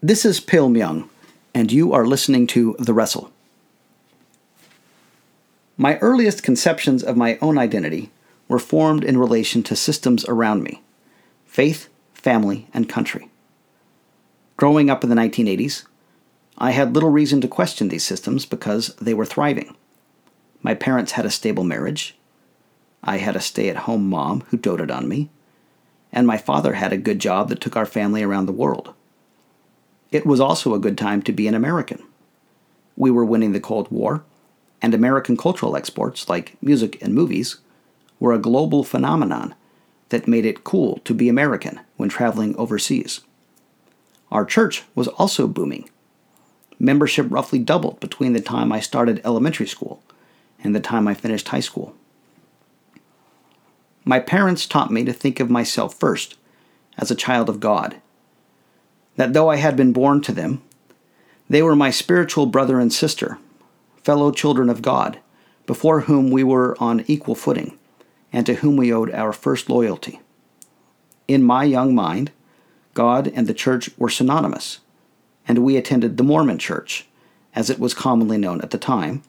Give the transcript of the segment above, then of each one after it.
This is P. Elm Young, and you are listening to The Wrestle. My earliest conceptions of my own identity were formed in relation to systems around me faith, family, and country. Growing up in the 1980s, I had little reason to question these systems because they were thriving. My parents had a stable marriage. I had a stay at home mom who doted on me. And my father had a good job that took our family around the world. It was also a good time to be an American. We were winning the Cold War, and American cultural exports, like music and movies, were a global phenomenon that made it cool to be American when traveling overseas. Our church was also booming. Membership roughly doubled between the time I started elementary school and the time I finished high school. My parents taught me to think of myself first as a child of God that though I had been born to them, they were my spiritual brother and sister, fellow children of God, before whom we were on equal footing, and to whom we owed our first loyalty. In my young mind, God and the church were synonymous, and we attended the Mormon church, as it was commonly known at the time,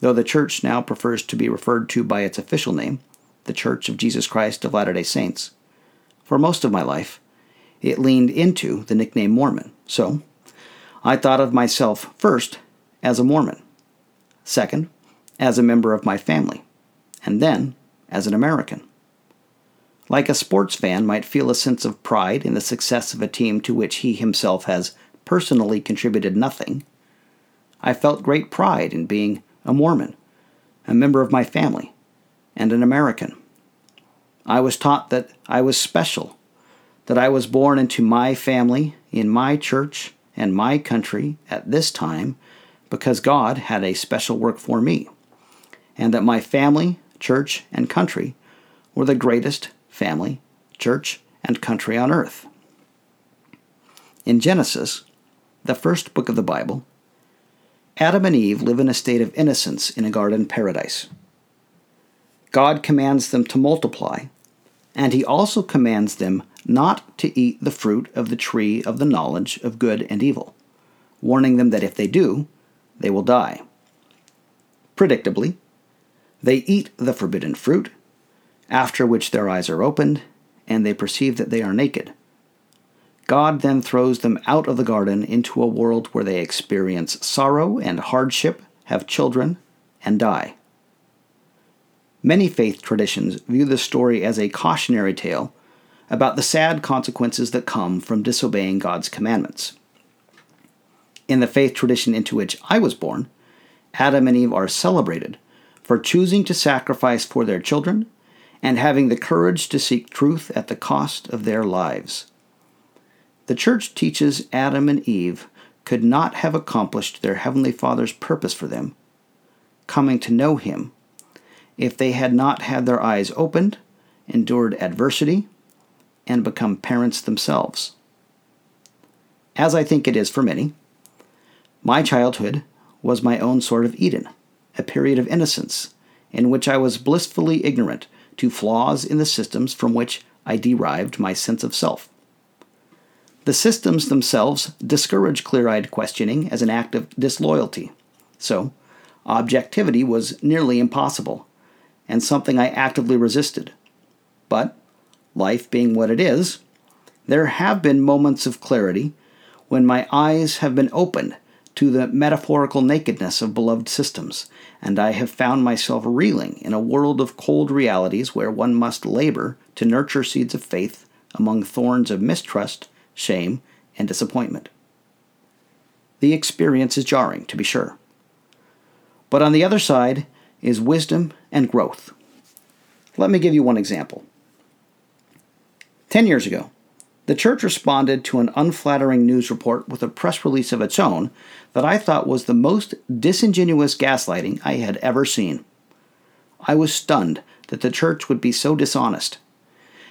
though the church now prefers to be referred to by its official name, the Church of Jesus Christ of Latter day Saints. For most of my life, it leaned into the nickname Mormon. So, I thought of myself first as a Mormon, second, as a member of my family, and then as an American. Like a sports fan might feel a sense of pride in the success of a team to which he himself has personally contributed nothing, I felt great pride in being a Mormon, a member of my family, and an American. I was taught that I was special that I was born into my family, in my church, and my country at this time because God had a special work for me, and that my family, church, and country were the greatest family, church, and country on earth. In Genesis, the first book of the Bible, Adam and Eve live in a state of innocence in a garden paradise. God commands them to multiply, and he also commands them not to eat the fruit of the tree of the knowledge of good and evil, warning them that if they do, they will die. Predictably, they eat the forbidden fruit, after which their eyes are opened, and they perceive that they are naked. God then throws them out of the garden into a world where they experience sorrow and hardship, have children, and die. Many faith traditions view this story as a cautionary tale about the sad consequences that come from disobeying God's commandments. In the faith tradition into which I was born, Adam and Eve are celebrated for choosing to sacrifice for their children and having the courage to seek truth at the cost of their lives. The church teaches Adam and Eve could not have accomplished their Heavenly Father's purpose for them, coming to know Him, if they had not had their eyes opened, endured adversity, and become parents themselves. As I think it is for many, my childhood was my own sort of Eden, a period of innocence in which I was blissfully ignorant to flaws in the systems from which I derived my sense of self. The systems themselves discourage clear eyed questioning as an act of disloyalty, so objectivity was nearly impossible, and something I actively resisted. But life being what it is, there have been moments of clarity when my eyes have been opened to the metaphorical nakedness of beloved systems, and I have found myself reeling in a world of cold realities where one must labor to nurture seeds of faith among thorns of mistrust, shame, and disappointment. The experience is jarring, to be sure. But on the other side is wisdom and growth. Let me give you one example. Ten years ago, the church responded to an unflattering news report with a press release of its own that I thought was the most disingenuous gaslighting I had ever seen. I was stunned that the church would be so dishonest,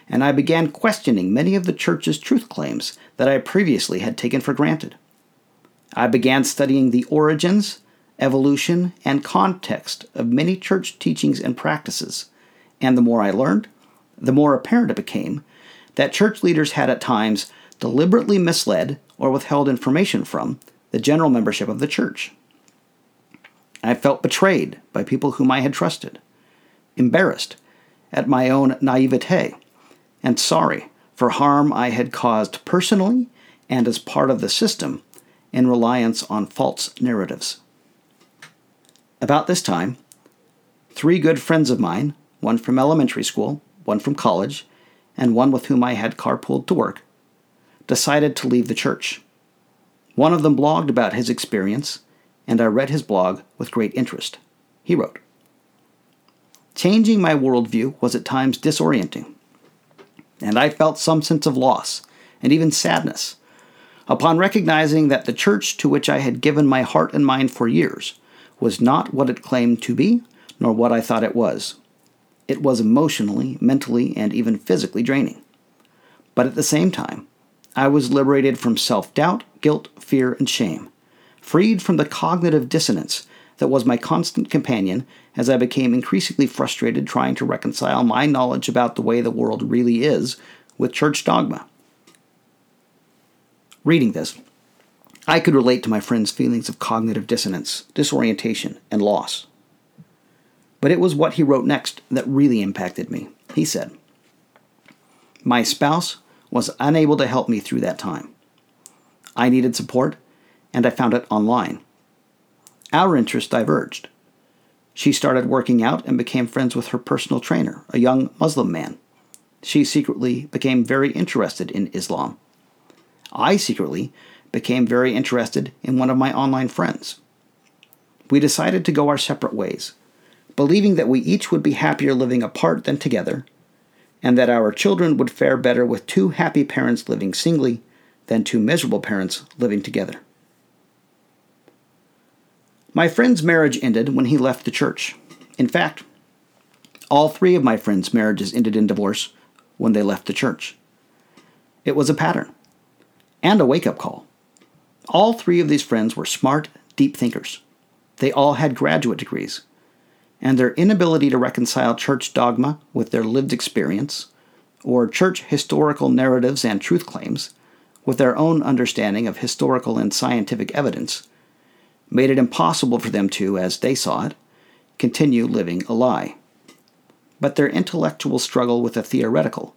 and I began questioning many of the church's truth claims that I previously had taken for granted. I began studying the origins, evolution, and context of many church teachings and practices, and the more I learned, the more apparent it became that church leaders had at times deliberately misled or withheld information from the general membership of the church. I felt betrayed by people whom I had trusted, embarrassed at my own naivete, and sorry for harm I had caused personally and as part of the system in reliance on false narratives. About this time, three good friends of mine, one from elementary school, one from college, and one with whom I had carpooled to work, decided to leave the church. One of them blogged about his experience, and I read his blog with great interest. He wrote Changing my worldview was at times disorienting, and I felt some sense of loss and even sadness upon recognizing that the church to which I had given my heart and mind for years was not what it claimed to be, nor what I thought it was. It was emotionally, mentally, and even physically draining. But at the same time, I was liberated from self doubt, guilt, fear, and shame, freed from the cognitive dissonance that was my constant companion as I became increasingly frustrated trying to reconcile my knowledge about the way the world really is with church dogma. Reading this, I could relate to my friend's feelings of cognitive dissonance, disorientation, and loss. But it was what he wrote next that really impacted me. He said, My spouse was unable to help me through that time. I needed support, and I found it online. Our interests diverged. She started working out and became friends with her personal trainer, a young Muslim man. She secretly became very interested in Islam. I secretly became very interested in one of my online friends. We decided to go our separate ways, believing that we each would be happier living apart than together, and that our children would fare better with two happy parents living singly than two miserable parents living together. My friend's marriage ended when he left the church. In fact, all three of my friends' marriages ended in divorce when they left the church. It was a pattern and a wake up call. All three of these friends were smart, deep thinkers. They all had graduate degrees, and their inability to reconcile church dogma with their lived experience, or church historical narratives and truth claims with their own understanding of historical and scientific evidence made it impossible for them to, as they saw it, continue living a lie. But their intellectual struggle with the theoretical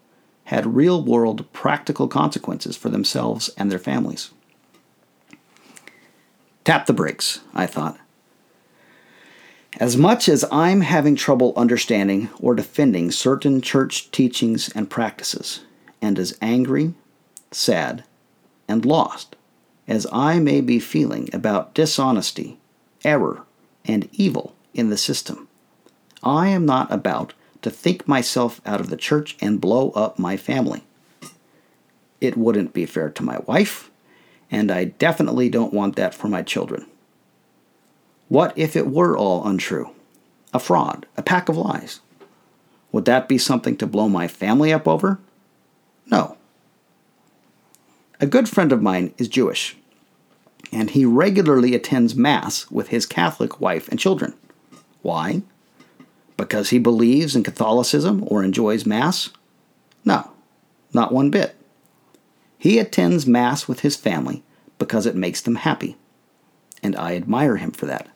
had real world practical consequences for themselves and their families. Tap the brakes, I thought. As much as I'm having trouble understanding or defending certain church teachings and practices, and as angry, sad, and lost as I may be feeling about dishonesty, error, and evil in the system. I am not about to think myself out of the church and blow up my family. It wouldn't be fair to my wife, and I definitely don't want that for my children. What if it were all untrue? A fraud, a pack of lies? Would that be something to blow my family up over? No. A good friend of mine is Jewish, and he regularly attends Mass with his Catholic wife and children. Why? Because he believes in Catholicism or enjoys Mass? No, not one bit. He attends Mass with his family because it makes them happy, and I admire him for that.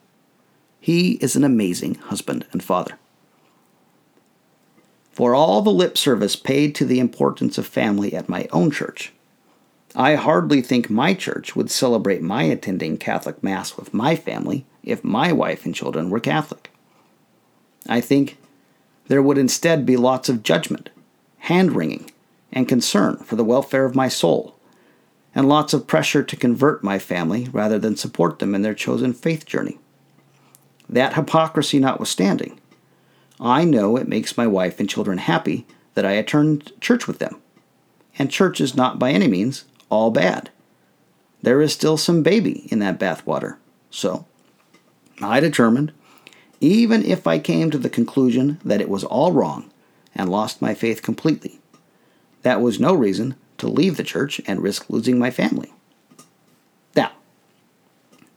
He is an amazing husband and father. For all the lip service paid to the importance of family at my own church, I hardly think my church would celebrate my attending Catholic Mass with my family if my wife and children were Catholic. I think there would instead be lots of judgment, hand wringing, and concern for the welfare of my soul, and lots of pressure to convert my family rather than support them in their chosen faith journey. That hypocrisy notwithstanding, I know it makes my wife and children happy that I attend church with them. And church is not by any means all bad. There is still some baby in that bathwater. So, I determined, even if I came to the conclusion that it was all wrong and lost my faith completely, that was no reason to leave the church and risk losing my family. Now,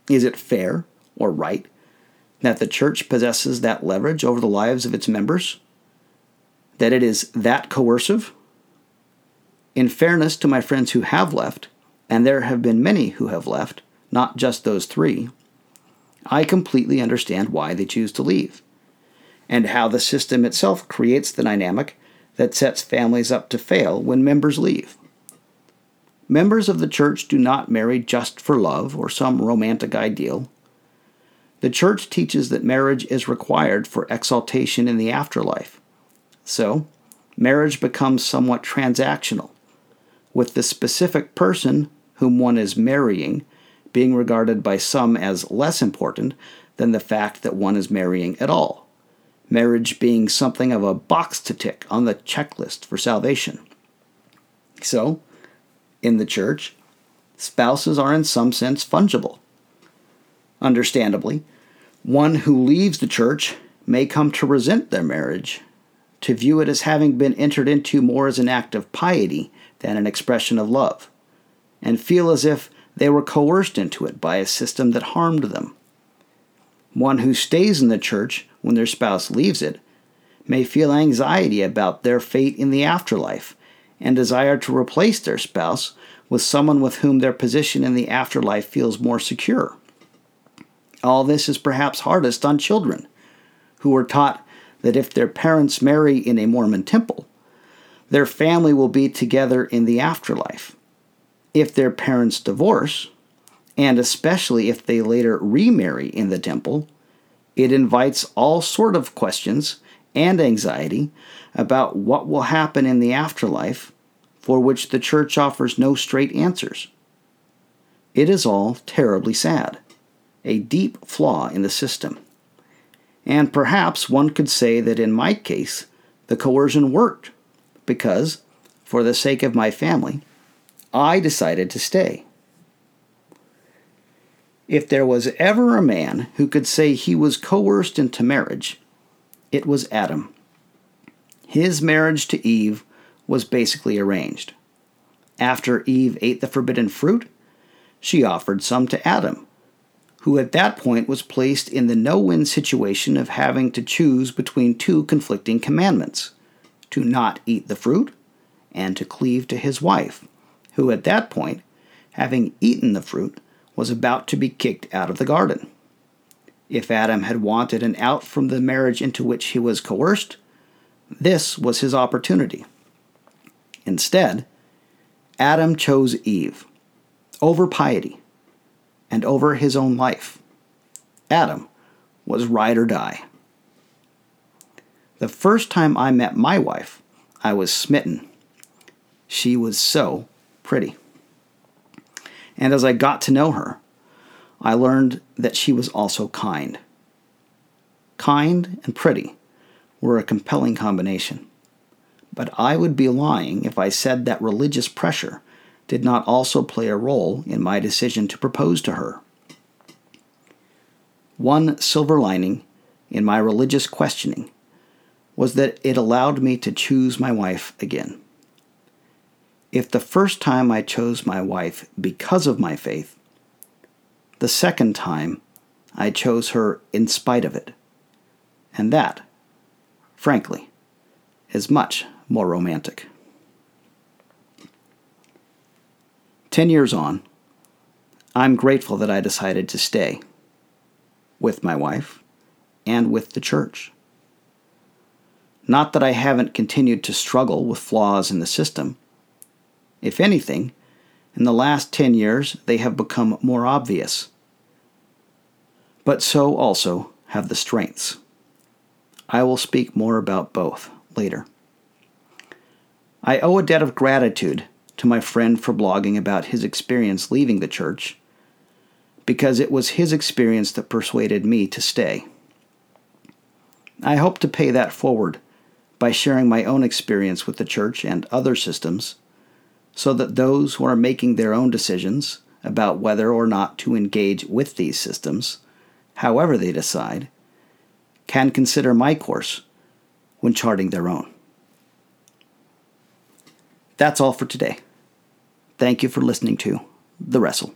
is it fair or right that the church possesses that leverage over the lives of its members? That it is that coercive? In fairness to my friends who have left, and there have been many who have left, not just those three, I completely understand why they choose to leave, and how the system itself creates the dynamic that sets families up to fail when members leave. Members of the church do not marry just for love or some romantic ideal. The church teaches that marriage is required for exaltation in the afterlife. So, marriage becomes somewhat transactional, with the specific person whom one is marrying being regarded by some as less important than the fact that one is marrying at all, marriage being something of a box to tick on the checklist for salvation. So, in the church, spouses are in some sense fungible. Understandably, one who leaves the church may come to resent their marriage, to view it as having been entered into more as an act of piety than an expression of love, and feel as if they were coerced into it by a system that harmed them. One who stays in the church when their spouse leaves it may feel anxiety about their fate in the afterlife and desire to replace their spouse with someone with whom their position in the afterlife feels more secure. All this is perhaps hardest on children, who are taught that if their parents marry in a Mormon temple, their family will be together in the afterlife. If their parents divorce, and especially if they later remarry in the temple, it invites all sort of questions and anxiety about what will happen in the afterlife for which the church offers no straight answers. It is all terribly sad, a deep flaw in the system. And perhaps one could say that in my case, the coercion worked, because, for the sake of my family, I decided to stay. If there was ever a man who could say he was coerced into marriage, it was Adam. His marriage to Eve was basically arranged. After Eve ate the forbidden fruit, she offered some to Adam, who at that point was placed in the no win situation of having to choose between two conflicting commandments to not eat the fruit and to cleave to his wife, who at that point, having eaten the fruit, was about to be kicked out of the garden. If Adam had wanted an out from the marriage into which he was coerced, this was his opportunity. Instead, Adam chose Eve over piety and over his own life. Adam was ride or die. The first time I met my wife, I was smitten. She was so pretty. And as I got to know her, I learned that she was also kind. Kind and pretty were a compelling combination. But I would be lying if I said that religious pressure did not also play a role in my decision to propose to her. One silver lining in my religious questioning was that it allowed me to choose my wife again. If the first time I chose my wife because of my faith, the second time I chose her in spite of it. And that, frankly, is much more romantic. Ten years on, I'm grateful that I decided to stay with my wife and with the church. Not that I haven't continued to struggle with flaws in the system. If anything, in the last 10 years, they have become more obvious. But so also have the strengths. I will speak more about both later. I owe a debt of gratitude to my friend for blogging about his experience leaving the church, because it was his experience that persuaded me to stay. I hope to pay that forward by sharing my own experience with the church and other systems, so that those who are making their own decisions about whether or not to engage with these systems, however they decide, can consider my course when charting their own. That's all for today. Thank you for listening to The Wrestle.